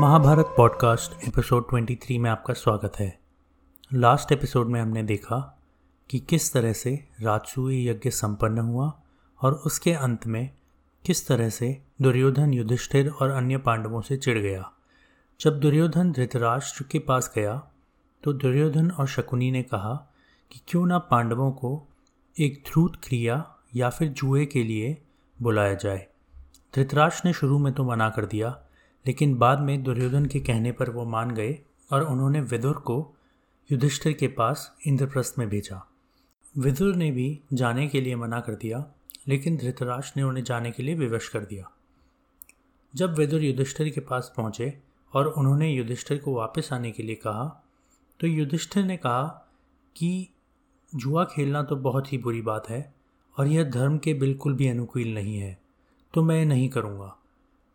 Mahabharat podcast episode 23 में आपका स्वागत है। लास्ट एपिसोड में हमने देखा कि किस तरह से राजसूय यज्ञ संपन्न हुआ और उसके अंत में किस तरह से दुर्योधन युधिष्ठिर और अन्य पांडवों से चिढ़ गया। जब दुर्योधन धृतराष्ट्र के पास गया तो दुर्योधन और शकुनी ने कहा कि क्यों ना पांडवों को एक ध्रुत क्रिया या फिर जुए के लिए बुलाया जाए। धृतराष्ट्र ने शुरू में तो मना कर दिया लेकिन बाद में दुर्योधन के कहने पर वो मान गए और उन्होंने विदुर को युधिष्ठिर के पास इंद्रप्रस्थ में भेजा। विदुर ने भी जाने के लिए मना कर दिया, लेकिन धृतराष्ट्र ने उन्हें जाने के लिए विवश कर दिया। जब विदुर युधिष्ठिर के पास पहुँचे और उन्होंने युधिष्ठिर को वापस आने के लिए कहा तो युधिष्ठिर ने कहा कि जुआ खेलना तो बहुत ही बुरी बात है और यह धर्म के बिल्कुल भी अनुकूल नहीं है तो मैं नहीं करूँगा।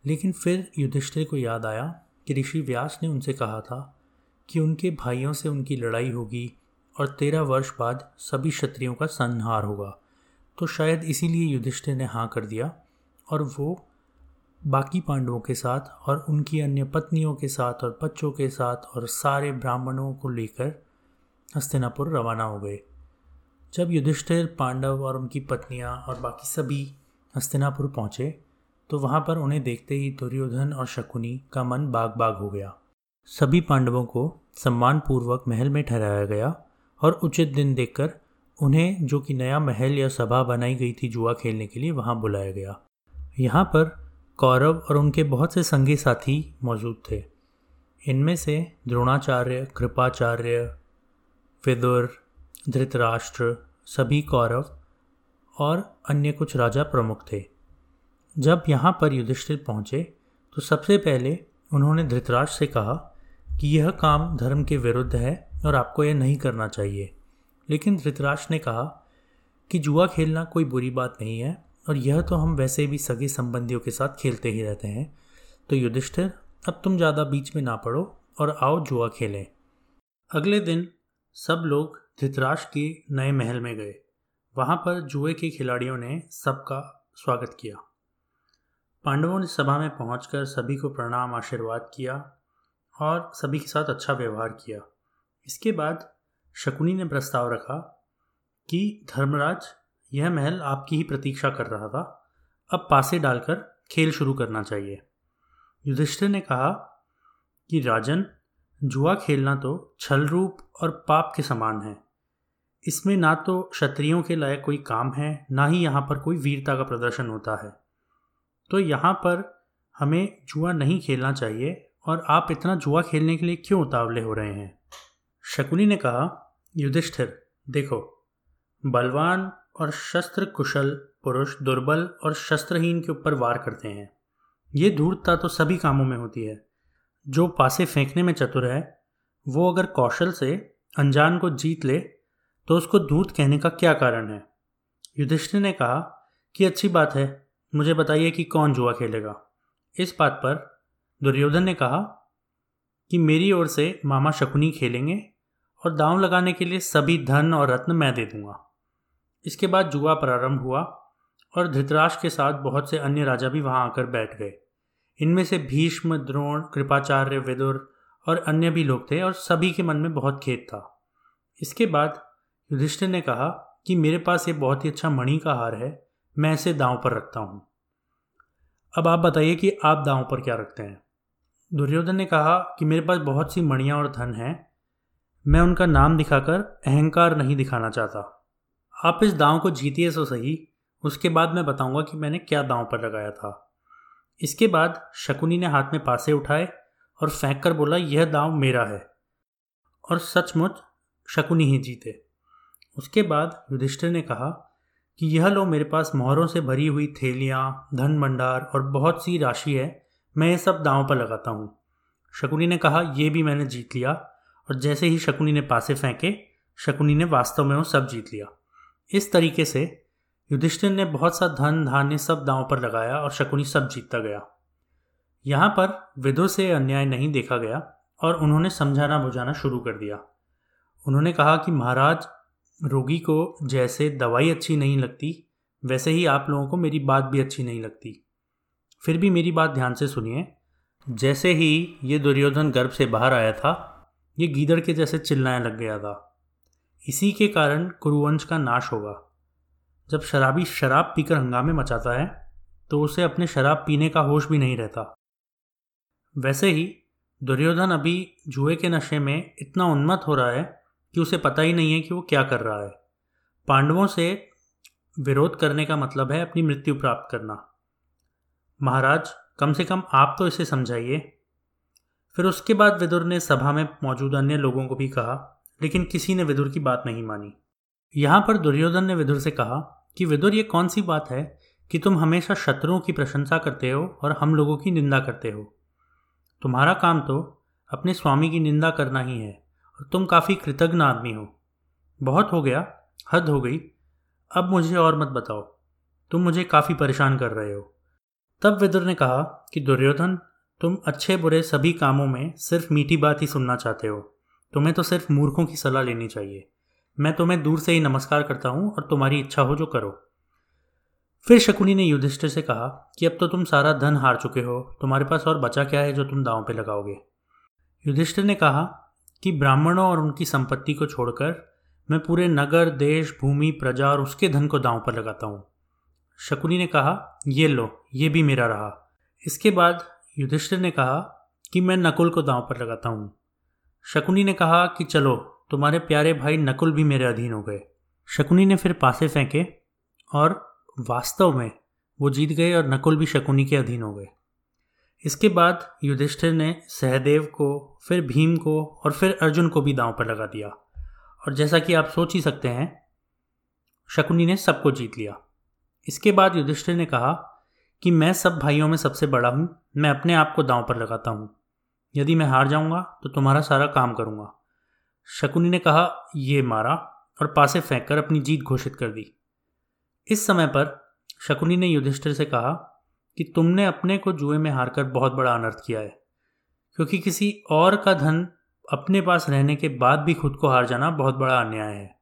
लेकिन फिर युधिष्ठिर को याद आया कि ऋषि व्यास ने उनसे कहा था कि उनके भाइयों से उनकी लड़ाई होगी और तेरह वर्ष बाद सभी क्षत्रियों का संहार होगा। तो शायद इसीलिए युधिष्ठिर ने हाँ कर दिया और वो बाकी पांडवों के साथ और उनकी अन्य पत्नियों के साथ और बच्चों के साथ और सारे ब्राह्मणों को लेकर हस्तिनापुर रवाना हो गए। जब युधिष्ठिर, पांडव और उनकी पत्नियाँ और बाकी सभी हस्तिनापुर पहुँचे तो वहाँ पर उन्हें देखते ही दुर्योधन और शकुनी का मन बाग बाग हो गया। सभी पांडवों को सम्मानपूर्वक महल में ठहराया गया और उचित दिन देखकर उन्हें जो कि नया महल या सभा बनाई गई थी जुआ खेलने के लिए वहाँ बुलाया गया। यहाँ पर कौरव और उनके बहुत से संगी साथी मौजूद थे। इनमें से द्रोणाचार्य, कृपाचार्य, विदुर, धृतराष्ट्र, सभी कौरव और अन्य कुछ राजा प्रमुख थे। जब यहाँ पर युधिष्ठिर पहुँचे तो सबसे पहले उन्होंने धृतराज से कहा कि यह काम धर्म के विरुद्ध है और आपको यह नहीं करना चाहिए। लेकिन धृतराज ने कहा कि जुआ खेलना कोई बुरी बात नहीं है और यह तो हम वैसे भी सगे संबंधियों के साथ खेलते ही रहते हैं। तो युधिष्ठिर, अब तुम ज़्यादा बीच में ना पड़ो और आओ जुआ खेलें। अगले दिन सब लोग धृतराज के नए महल में गए। वहाँ पर जुए के खिलाड़ियों ने सबका स्वागत किया। पांडवों ने सभा में पहुंचकर सभी को प्रणाम, आशीर्वाद किया और सभी के साथ अच्छा व्यवहार किया। इसके बाद शकुनी ने प्रस्ताव रखा कि, धर्मराज, यह महल आपकी ही प्रतीक्षा कर रहा था। अब पासे डालकर खेल शुरू करना चाहिए। युधिष्ठिर ने कहा कि, राजन, जुआ खेलना तो छल रूप और पाप के समान है। इसमें ना तो क्षत्रियों के लायक कोई काम है, ना ही यहाँ पर कोई वीरता का प्रदर्शन होता है। तो यहाँ पर हमें जुआ नहीं खेलना चाहिए और आप इतना जुआ खेलने के लिए क्यों उतावले हो रहे हैं? शकुनी ने कहा, युधिष्ठिर, देखो, बलवान और शस्त्र कुशल पुरुष दुर्बल और शस्त्रहीन के ऊपर वार करते हैं। ये धूर्तता तो सभी कामों में होती है। जो पासे फेंकने में चतुर है, वो अगर कौशल से अनजान को जीत ले तो उसको धूर्त कहने का क्या कारण है? युधिष्ठिर ने कहा, कि अच्छी बात है मुझे बताइए कि कौन जुआ खेलेगा। इस बात पर दुर्योधन ने कहा कि मेरी ओर से मामा शकुनी खेलेंगे और दांव लगाने के लिए सभी धन और रत्न मैं दे दूँगा। इसके बाद जुआ प्रारंभ हुआ और धृतराज के साथ बहुत से अन्य राजा भी वहाँ आकर बैठ गए। इनमें से भीष्म, द्रोण, कृपाचार्य, विदुर और अन्य भी लोग थे और सभी के मन में बहुत खेत था। इसके बाद युधिष्ठिर ने कहा कि मेरे पास ये बहुत ही अच्छा मणि का हार है। मैं इसे दांव पर रखता हूँ। अब आप बताइए कि आप दांव पर क्या रखते हैं? दुर्योधन ने कहा कि मेरे पास बहुत सी मणियाँ और धन हैं। मैं उनका नाम दिखाकर अहंकार नहीं दिखाना चाहता। आप इस दांव को जीतिए सो सही, उसके बाद मैं बताऊँगा कि मैंने क्या दांव पर लगाया था। इसके बाद शकुनी ने हाथ में पासे उठाए और फेंक कर बोला, यह दांव मेरा है। और सचमुच शकुनी ही जीते। उसके बाद युधिष्ठिर ने कहा कि यह लो मेरे पास मोहरों से भरी हुई थैलियाँ धन भंडार और बहुत सी राशि है, मैं ये सब दांव पर लगाता हूँ। शकुनी ने कहा यह भी मैंने जीत लिया। और जैसे ही शकुनी ने पासे फेंके, शकुनी ने वास्तव में वो सब जीत लिया। इस तरीके से युधिष्ठिर ने बहुत सा धन, धान्य सब दांव पर लगाया और शकुनी सब जीतता गया। यहाँ पर विदो से अन्याय नहीं देखा गया और उन्होंने समझाना बुझाना शुरू कर दिया। उन्होंने कहा कि महाराज रोगी को जैसे दवाई अच्छी नहीं लगती, वैसे ही आप लोगों को मेरी बात भी अच्छी नहीं लगती। फिर भी मेरी बात ध्यान से सुनिए। जैसे ही ये दुर्योधन गर्भ से बाहर आया था, ये गीदड़ के जैसे चिल्लाने लग गया था। इसी के कारण कुरुवंश का नाश होगा। जब शराबी शराब पीकर हंगामे मचाता है तो उसे अपने शराब पीने का होश भी नहीं रहता। वैसे ही दुर्योधन अभी जुए के नशे में इतना उन्मत्त हो रहा है कि उसे पता ही नहीं है कि वो क्या कर रहा है। पांडवों से विरोध करने का मतलब है अपनी मृत्यु प्राप्त करना। महाराज, कम से कम आप तो इसे समझाइए। फिर उसके बाद विदुर ने सभा में मौजूद अन्य लोगों को भी कहा, लेकिन किसी ने विदुर की बात नहीं मानी। यहाँ पर दुर्योधन ने विदुर से कहा कि, विदुर, ये कौन सी बात है कि तुम हमेशा शत्रुओं की प्रशंसा करते हो और हम लोगों की निंदा करते हो? तुम्हारा काम तो अपने स्वामी की निंदा करना ही है। और तुम काफ़ी कृतज्ञ आदमी हो। बहुत हो गया, हद हो गई। अब मुझे और मत बताओ, तुम मुझे काफ़ी परेशान कर रहे हो। तब विदुर ने कहा कि, दुर्योधन, तुम अच्छे बुरे सभी कामों में सिर्फ़ मीठी बात ही सुनना चाहते हो। तुम्हें तो सिर्फ़ मूर्खों की सलाह लेनी चाहिए। मैं तुम्हें दूर से ही नमस्कार करता हूँ और तुम्हारी इच्छा हो जो करो। फिर शकुनी ने युधिष्ठिर से कहा कि, अब तो तुम सारा धन हार चुके हो, तुम्हारे पास और बचा क्या है जो तुम दांव पे लगाओगे? युधिष्ठिर ने कहा कि ब्राह्मणों और उनकी संपत्ति को छोड़कर मैं पूरे नगर, देश, भूमि, प्रजा और उसके धन को दांव पर लगाता हूँ। शकुनी ने कहा, ये लो, ये भी मेरा रहा। इसके बाद युधिष्ठिर ने कहा कि मैं नकुल को दांव पर लगाता हूँ। शकुनी ने कहा कि चलो, तुम्हारे प्यारे भाई नकुल भी मेरे अधीन हो गए। शकुनी ने फिर पासे फेंके और वास्तव में वो जीत गए और नकुल भी शकुनी के अधीन हो गए। इसके बाद युधिष्ठिर ने सहदेव को, फिर भीम को और फिर अर्जुन को भी दांव पर लगा दिया। और जैसा कि आप सोच ही सकते हैं, शकुनी ने सबको जीत लिया। इसके बाद युधिष्ठिर ने कहा कि मैं सब भाइयों में सबसे बड़ा हूँ, मैं अपने आप को दांव पर लगाता हूँ। यदि मैं हार जाऊँगा तो तुम्हारा सारा काम करूँगा। शकुनी ने कहा, ये मारा, और पासे फेंक कर अपनी जीत घोषित कर दी। इस समय पर शकुनी ने युधिष्ठिर से कहा कि तुमने अपने को जुए में हारकर बहुत बड़ा अनर्थ किया है। क्योंकि किसी और का धन अपने पास रहने के बाद भी खुद को हार जाना बहुत बड़ा अन्याय है।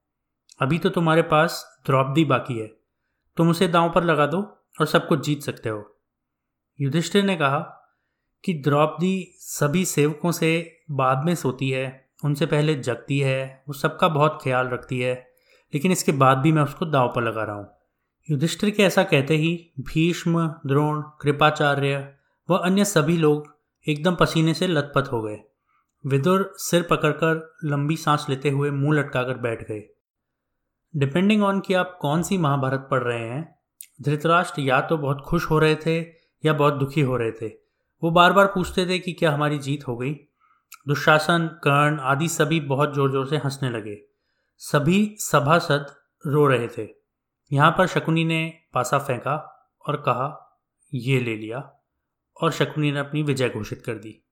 अभी तो तुम्हारे पास द्रौपदी बाकी है। तुम उसे दांव पर लगा दो और सब कुछ जीत सकते हो। युधिष्ठिर ने कहा कि द्रौपदी सभी सेवकों से बाद में सोती है, उनसे पहले जगती है, वो सबका बहुत ख्याल रखती है, लेकिन इसके बाद भी मैं उसको दाव पर लगा रहा हूँ। युधिष्ठिर के ऐसा कहते ही भीष्म, द्रोण, कृपाचार्य व अन्य सभी लोग एकदम पसीने से लथपथ हो गए। विदुर सिर पकड़कर लंबी सांस लेते हुए मुँह लटकाकर बैठ गए। डिपेंडिंग ऑन कि आप कौन सी महाभारत पढ़ रहे हैं, धृतराष्ट्र या तो बहुत खुश हो रहे थे या बहुत दुखी हो रहे थे। वो बार बार पूछते थे कि क्या हमारी जीत हो गई। दुशासन, कर्ण आदि सभी बहुत ज़ोर ज़ोर से हंसने लगे। सभी सभासद रो रहे थे। यहाँ पर शकुनी ने पासा फेंका और कहा, ये ले लिया। और शकुनी ने अपनी विजय घोषित कर दी।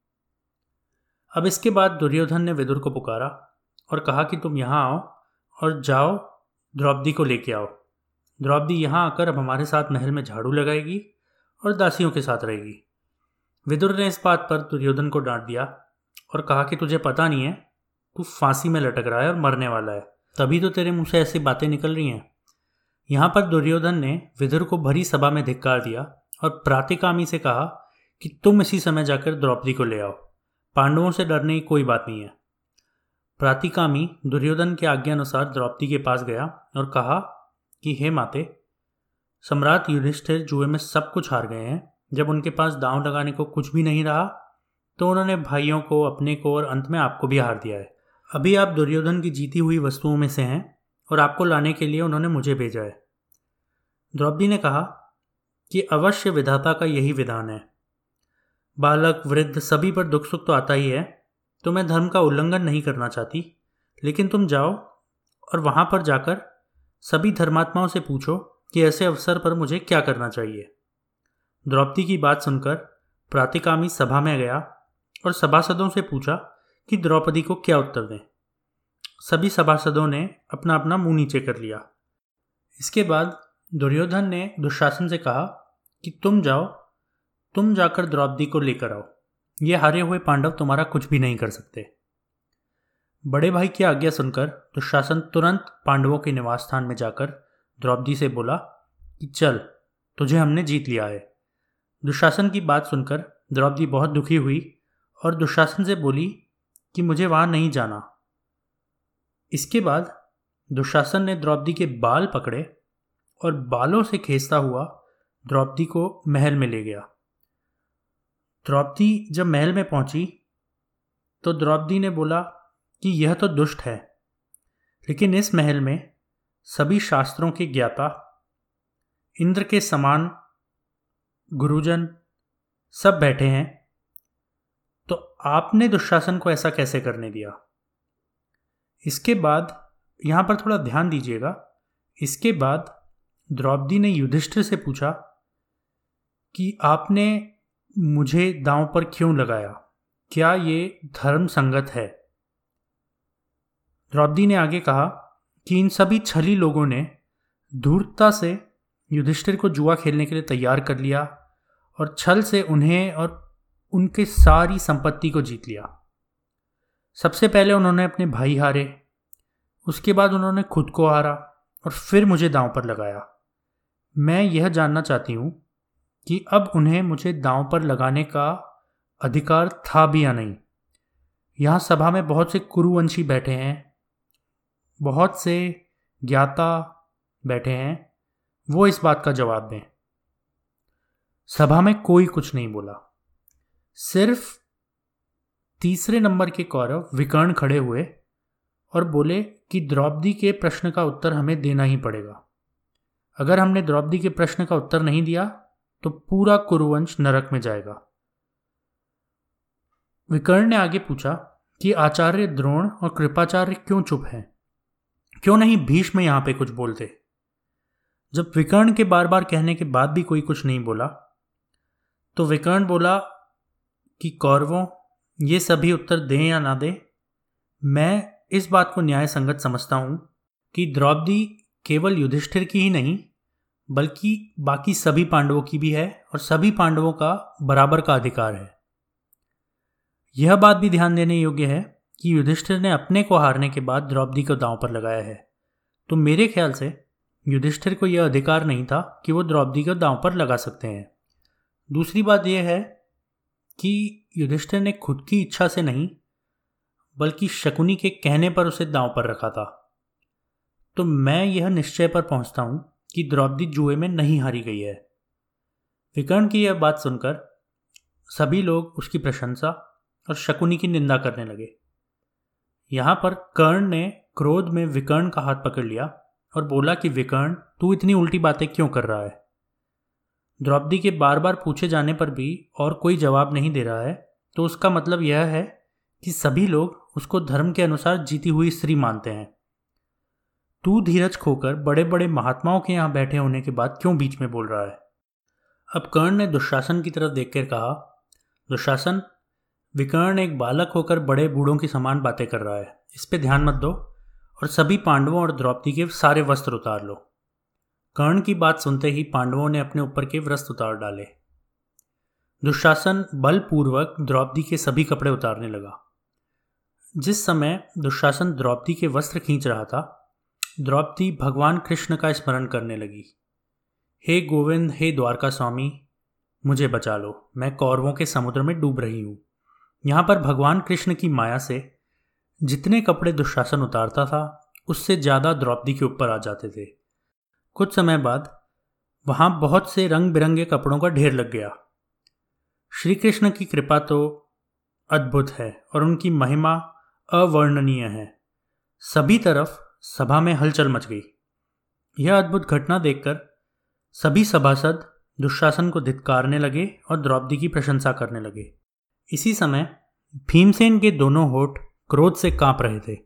अब इसके बाद दुर्योधन ने विदुर को पुकारा और कहा कि तुम यहाँ आओ और जाओ, द्रौपदी को लेके आओ। द्रौपदी यहाँ आकर अब हमारे साथ महल में झाड़ू लगाएगी और दासियों के साथ रहेगी। विदुर ने इस बात पर दुर्योधन को डांट दिया और कहा कि तुझे पता नहीं है, तू फांसी में लटक रहा है और मरने वाला है। तभी तो तेरे मुँह से ऐसी बातें निकल रही हैं। यहाँ पर दुर्योधन ने विदुर को भरी सभा में धिक्कार दिया और प्रातिकामी से कहा कि तुम इसी समय जाकर द्रौपदी को ले आओ। पांडवों से डरने की कोई बात नहीं है। प्रातिकामी दुर्योधन के आज्ञा अनुसार द्रौपदी के पास गया और कहा कि, हे माते, सम्राट युधिष्ठिर जुए में सब कुछ हार गए हैं। जब उनके पास दांव लगाने को कुछ भी नहीं रहा तो उन्होंने भाइयों को, अपने को और अंत में आपको भी हार दिया है। अभी आप दुर्योधन की जीती हुई वस्तुओं में से हैं और आपको लाने के लिए उन्होंने मुझे भेजा है। द्रौपदी ने कहा कि अवश्य विधाता का यही विधान है। बालक, वृद्ध सभी पर दुख सुख तो आता ही है तो मैं धर्म का उल्लंघन नहीं करना चाहती। लेकिन तुम जाओ और वहाँ पर जाकर सभी धर्मात्माओं से पूछो कि ऐसे अवसर पर मुझे क्या करना चाहिए। द्रौपदी की बात सुनकर प्रातिकामी सभा में गया और सभासदों से पूछा कि द्रौपदी को क्या उत्तर दें। सभी सभासदों ने अपना अपना मुँह नीचे कर लिया। इसके बाद दुर्योधन ने दुशासन से कहा कि तुम जाओ, तुम जाकर द्रौपदी को लेकर आओ। ये हारे हुए पांडव तुम्हारा कुछ भी नहीं कर सकते। बड़े भाई की आज्ञा सुनकर दुशासन तुरंत पांडवों के निवास स्थान में जाकर द्रौपदी से बोला कि चल, तुझे हमने जीत लिया है। दुशासन की बात सुनकर द्रौपदी बहुत दुखी हुई और दुशासन से बोली कि मुझे वहाँ नहीं जाना। इसके बाद दुशासन ने द्रौपदी के बाल पकड़े और बालों से खींचता हुआ द्रौपदी को महल में ले गया। द्रौपदी जब महल में पहुँची तो द्रौपदी ने बोला कि यह तो दुष्ट है, लेकिन इस महल में सभी शास्त्रों के ज्ञाता, इंद्र के समान गुरुजन सब बैठे हैं तो आपने दुशासन को ऐसा कैसे करने दिया? इसके बाद, यहाँ पर थोड़ा ध्यान दीजिएगा, इसके बाद द्रौपदी ने युधिष्ठिर से पूछा कि आपने मुझे दांव पर क्यों लगाया? क्या ये धर्म संगत है? द्रौपदी ने आगे कहा कि इन सभी छली लोगों ने धूर्तता से युधिष्ठिर को जुआ खेलने के लिए तैयार कर लिया और छल से उन्हें और उनके सारी संपत्ति को जीत लिया। सबसे पहले उन्होंने अपने भाई हारे, उसके बाद उन्होंने खुद को हारा और फिर मुझे दांव पर लगाया। मैं यह जानना चाहती हूँ कि अब उन्हें मुझे दांव पर लगाने का अधिकार था भी या नहीं। यहाँ सभा में बहुत से कुरुवंशी बैठे हैं, बहुत से ज्ञाता बैठे हैं, वो इस बात का जवाब दें। सभा में कोई कुछ नहीं बोला। सिर्फ़ तीसरे नंबर के कौरव विकर्ण खड़े हुए और बोले कि द्रौपदी के प्रश्न का उत्तर हमें देना ही पड़ेगा। अगर हमने द्रौपदी के प्रश्न का उत्तर नहीं दिया तो पूरा कुरुवंश नरक में जाएगा। विकर्ण ने आगे पूछा कि आचार्य द्रोण और कृपाचार्य क्यों चुप हैं? क्यों नहीं भीष्म यहाँ पे कुछ बोलते? जब विकर्ण के बार बार कहने के बाद भी कोई कुछ नहीं बोला तो विकर्ण बोला कि कौरवों, ये सभी उत्तर दें या ना दें, मैं इस बात को न्याय संगत समझता हूँ कि द्रौपदी केवल युधिष्ठिर की ही नहीं, बल्कि बाकी सभी पांडवों की भी है और सभी पांडवों का बराबर का अधिकार है। यह बात भी ध्यान देने योग्य है कि युधिष्ठिर ने अपने को हारने के बाद द्रौपदी को दांव पर लगाया है। तो मेरे ख्याल से युधिष्ठिर को यह अधिकार नहीं था कि वो द्रौपदी को दांव पर लगा सकते हैं। दूसरी बात यह है कि युधिष्ठिर ने खुद की इच्छा से नहीं, बल्कि शकुनी के कहने पर उसे दांव पर रखा था। तो मैं यह निश्चय पर पहुँचता हूँ कि द्रौपदी जुए में नहीं हारी गई है। विकर्ण की यह बात सुनकर सभी लोग उसकी प्रशंसा और शकुनी की निंदा करने लगे। यहाँ पर कर्ण ने क्रोध में विकर्ण का हाथ पकड़ लिया और बोला कि, विकर्ण, तू इतनी उल्टी बातें क्यों कर रहा है? द्रौपदी के बार बार पूछे जाने पर भी और कोई जवाब नहीं दे रहा है तो उसका मतलब यह है कि सभी लोग उसको धर्म के अनुसार जीती हुई स्त्री मानते हैं। तू धीरज खोकर बड़े बड़े महात्माओं के यहाँ बैठे होने के बाद क्यों बीच में बोल रहा है? अब कर्ण ने दुशासन की तरफ़ देखकर कहा, दुशासन, विकर्ण एक बालक होकर बड़े बूढ़ों की समान बातें कर रहा है। इस पर ध्यान मत दो और सभी पांडवों और द्रौपदी के सारे वस्त्र उतार लो कर्ण की बात सुनते ही पांडवों ने अपने ऊपर के वस्त्र उतार डाले। दुशासन बलपूर्वक द्रौपदी के सभी कपड़े उतारने लगा। जिस समय दुशासन द्रौपदी के वस्त्र खींच रहा था द्रौपदी भगवान कृष्ण का स्मरण करने लगी। हे गोविंद, हे द्वारका स्वामी, मुझे बचा लो। मैं कौरवों के समुद्र में डूब रही हूँ। यहाँ पर भगवान कृष्ण की माया से जितने कपड़े दुशासन उतारता था, उससे ज़्यादा द्रौपदी के ऊपर आ जाते थे। कुछ समय बाद वहाँ बहुत से रंग बिरंगे कपड़ों का ढेर लग गया। श्री कृष्ण की कृपा तो अद्भुत है और उनकी महिमा अवर्णनीय है। सभी तरफ़ सभा में हलचल मच गई। यह अद्भुत घटना देखकर सभी सभासद दुशासन को धिक्कारने लगे और द्रौपदी की प्रशंसा करने लगे। इसी समय भीमसेन के दोनों होठ क्रोध से काँप रहे थे।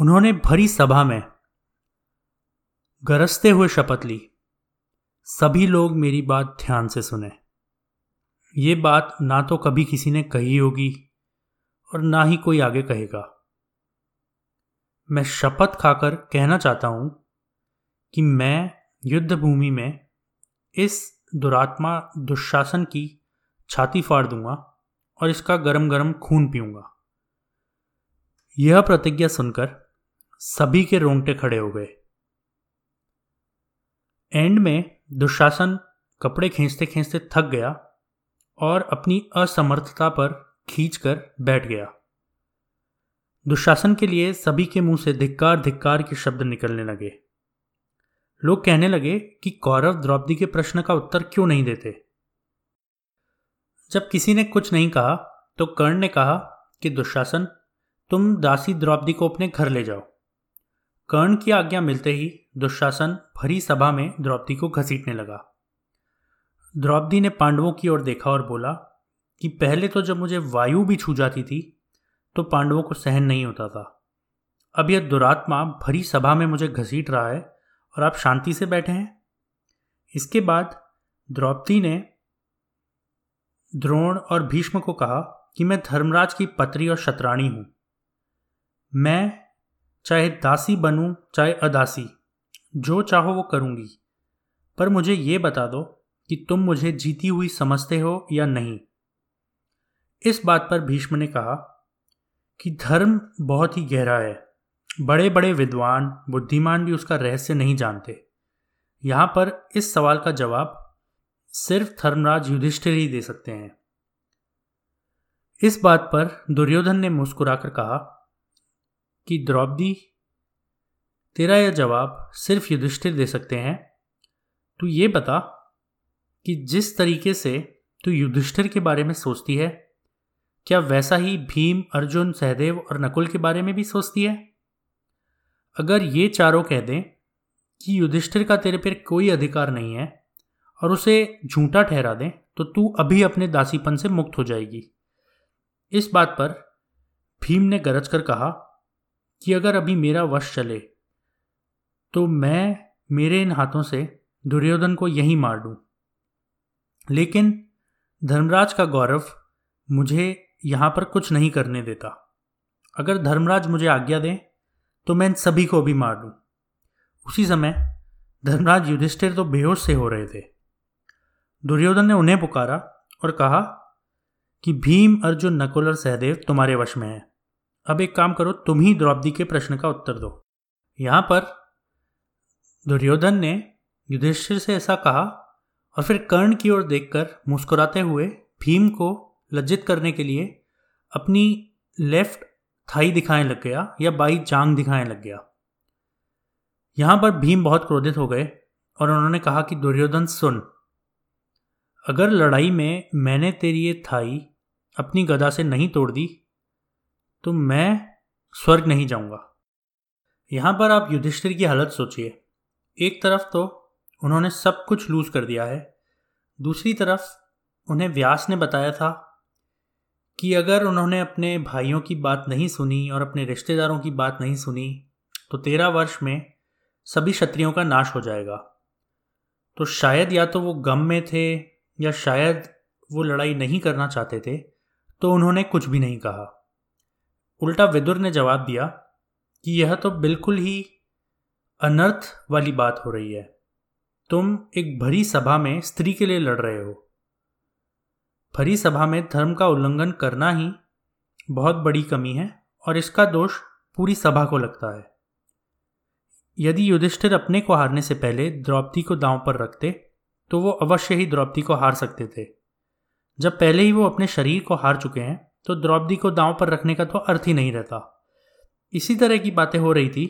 उन्होंने भरी सभा में गरजते हुए शपथ ली। सभी लोग मेरी बात ध्यान से सुने। ये बात ना तो कभी किसी ने कही होगी और ना ही कोई आगे कहेगा। मैं शपथ खाकर कहना चाहता हूँ कि मैं युद्ध भूमि में इस दुरात्मा दुशासन की छाती फाड़ दूँगा और इसका गरम गरम खून पीऊँगा। यह प्रतिज्ञा सुनकर सभी के रोंगटे खड़े हो गए। एंड में दुशासन कपड़े खींचते खींचते थक गया और अपनी असमर्थता पर खींचकर बैठ गया। दुशासन के लिए सभी के मुँह से धिक्कार धिक्कार के शब्द निकलने लगे। लोग कहने लगे कि कौरव द्रौपदी के प्रश्न का उत्तर क्यों नहीं देते? जब किसी ने कुछ नहीं कहा तो कर्ण ने कहा कि, दुशासन, तुम दासी द्रौपदी को अपने घर ले जाओ। कर्ण की आज्ञा मिलते ही दुशासन भरी सभा में द्रौपदी को घसीटने लगा। द्रौपदी ने पांडवों की ओर देखा और बोला कि, पहले तो जब मुझे वायु भी छू जाती थी तो पांडवों को सहन नहीं होता था। अब यह दुरात्मा भरी सभा में मुझे घसीट रहा है और आप शांति से बैठे हैं। इसके बाद द्रौपदी ने द्रोण और भीष्म को कहा कि मैं धर्मराज की पत्री और शतराणी हूँ। मैं चाहे दासी बनूं, चाहे अदासी, जो चाहो वो करूँगी। पर मुझे ये बता दो कि तुम मुझे जीती हुई समझते हो या नहीं। इस बात पर भीष्म ने कहा कि धर्म बहुत ही गहरा है। बड़े बड़े विद्वान, बुद्धिमान भी उसका रहस्य नहीं जानते। यहाँ पर इस सवाल का जवाब सिर्फ़ धर्मराज युधिष्ठिर ही दे सकते हैं। इस बात पर दुर्योधन ने मुस्कुराकर कहा कि, द्रौपदी, तेरा यह जवाब सिर्फ़ युधिष्ठिर दे सकते हैं। तू ये बता कि जिस तरीके से तू युधिष्ठिर के बारे में सोचती है क्या वैसा ही भीम, अर्जुन, सहदेव और नकुल के बारे में भी सोचती है? अगर ये चारों कह दें कि युधिष्ठिर का तेरे पर कोई अधिकार नहीं है और उसे झूठा ठहरा दें तो तू अभी अपने दासीपन से मुक्त हो जाएगी। इस बात पर भीम ने गरज कर कहा कि अगर अभी मेरा वश चले तो मैं मेरे इन हाथों से दुर्योधन को यहीं मार दूँ। लेकिन धर्मराज का गौरव मुझे यहाँ पर कुछ नहीं करने देता। अगर धर्मराज मुझे आज्ञा दें तो मैं इन सभी को भी मार दूँ। उसी समय धर्मराज युधिष्ठिर तो बेहोश से हो रहे थे। दुर्योधन ने उन्हें पुकारा और कहा कि, भीम, अर्जुन, नकुल और सहदेव तुम्हारे वश में है। अब एक काम करो, तुम ही द्रौपदी के प्रश्न का उत्तर दो। यहाँ पर दुर्योधन ने युधिष्ठिर से ऐसा कहा और फिर कर्ण की ओर देखकर मुस्कुराते हुए भीम को लज्जित करने के लिए अपनी लेफ़्ट थाई दिखाने लग गया या बाई जांग दिखाने लग गया। यहाँ पर भीम बहुत क्रोधित हो गए और उन्होंने कहा कि, दुर्योधन, सुन। अगर लड़ाई में मैंने तेरी ये थाई अपनी गदा से नहीं तोड़ दी तो मैं स्वर्ग नहीं जाऊँगा। यहाँ पर आप युधिष्ठिर की हालत सोचिए। एक तरफ़ तो उन्होंने सब कुछ लूज कर दिया है, दूसरी तरफ़ उन्हें व्यास ने बताया था कि अगर उन्होंने अपने भाइयों की बात नहीं सुनी और अपने रिश्तेदारों की बात नहीं सुनी तो तेरह वर्ष में सभी क्षत्रियों का नाश हो जाएगा। तो शायद या तो वो गम में थे या शायद वो लड़ाई नहीं करना चाहते थे तो उन्होंने कुछ भी नहीं कहा। उल्टा विदुर ने जवाब दिया कि यह तो बिल्कुल ही अनर्थ वाली बात हो रही है। तुम एक भरी सभा में स्त्री के लिए लड़ रहे हो। भरी सभा में धर्म का उल्लंघन करना ही बहुत बड़ी कमी है और इसका दोष पूरी सभा को लगता है। यदि युधिष्ठिर अपने को हारने से पहले द्रौपदी को दांव पर रखते तो वो अवश्य ही द्रौपदी को हार सकते थे। जब पहले ही वो अपने शरीर को हार चुके हैं तो द्रौपदी को दांव पर रखने का तो अर्थ ही नहीं रहता। इसी तरह की बातें हो रही थी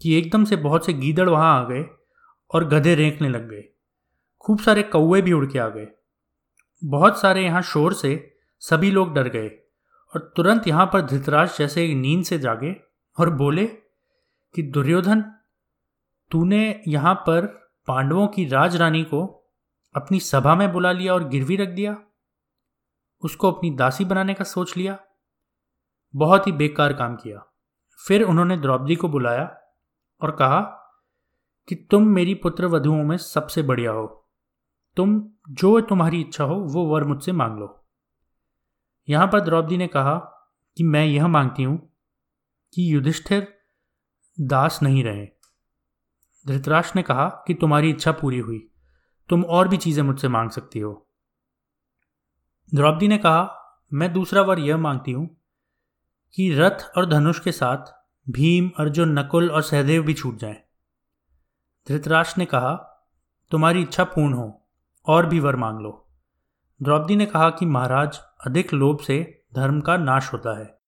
कि एकदम से बहुत से गीदड़ वहाँ आ गए और गधे रेंकने लग गए। खूब सारे कौए भी उड़ के आ गए। बहुत सारे यहाँ शोर से सभी लोग डर गए और तुरंत यहाँ पर धृतराज जैसे एक नींद से जागे और बोले कि, दुर्योधन, तूने यहाँ पर पांडवों की राजरानी को अपनी सभा में बुला लिया और गिरवी रख दिया। उसको अपनी दासी बनाने का सोच लिया। बहुत ही बेकार काम किया। फिर उन्होंने द्रौपदी को बुलाया और कहा कि, तुम मेरी पुत्र वधुओं में सबसे बढ़िया हो। तुम, जो तुम्हारी इच्छा हो, वो वर मुझसे मांग लो। यहाँ पर द्रौपदी ने कहा कि मैं यह मांगती हूँ कि युधिष्ठिर दास नहीं रहे। धृतराष्ट्र ने कहा कि तुम्हारी इच्छा पूरी हुई, तुम और भी चीज़ें मुझसे मांग सकती हो। द्रौपदी ने कहा, मैं दूसरा वर यह मांगती हूँ कि रथ और धनुष के साथ भीम, अर्जुन, नकुल और सहदेव भी छूट जाएँ। धृतराष्ट्र ने कहा, तुम्हारी इच्छा पूर्ण हो और भी वर मांग लो। द्रौपदी ने कहा कि महाराज, अधिक लोभ से धर्म का नाश होता है।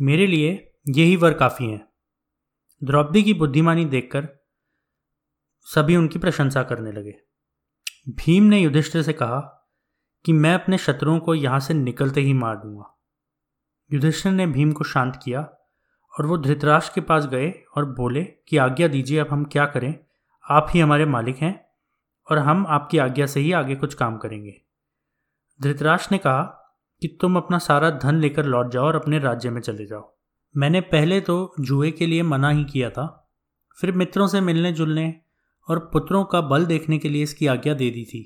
मेरे लिए यही वर काफ़ी हैं। द्रौपदी की बुद्धिमानी देखकर सभी उनकी प्रशंसा करने लगे। भीम ने युधिष्ठिर से कहा कि मैं अपने शत्रुओं को यहाँ से निकलते ही मार दूँगा। युधिष्ठिर ने भीम को शांत किया और वो धृतराष्ट्र के पास गए और बोले कि आज्ञा दीजिए, अब हम क्या करें? आप ही हमारे मालिक हैं। और हम आपकी आज्ञा से ही आगे कुछ काम करेंगे। धृतराष्ट्र ने कहा कि तुम अपना सारा धन लेकर लौट जाओ और अपने राज्य में चले जाओ। मैंने पहले तो जुए के लिए मना ही किया था, फिर मित्रों से मिलने जुलने और पुत्रों का बल देखने के लिए इसकी आज्ञा दे दी थी।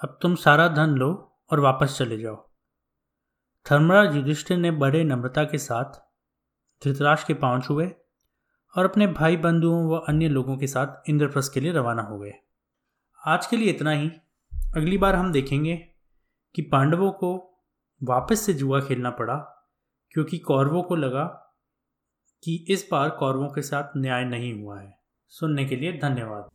अब तुम सारा धन लो और वापस चले जाओ। धर्मराज युधिष्ठिर ने बड़े नम्रता के साथ धृतराज के पाँव छुए और अपने भाई बंधुओं व अन्य लोगों के साथ इंद्रप्रस्थ के लिए रवाना हो गए। आज के लिए इतना ही। अगली बार हम देखेंगे कि पांडवों को वापस से जुआ खेलना पड़ा, क्योंकि कौरवों को लगा कि इस बार कौरवों के साथ न्याय नहीं हुआ है। सुनने के लिए धन्यवाद।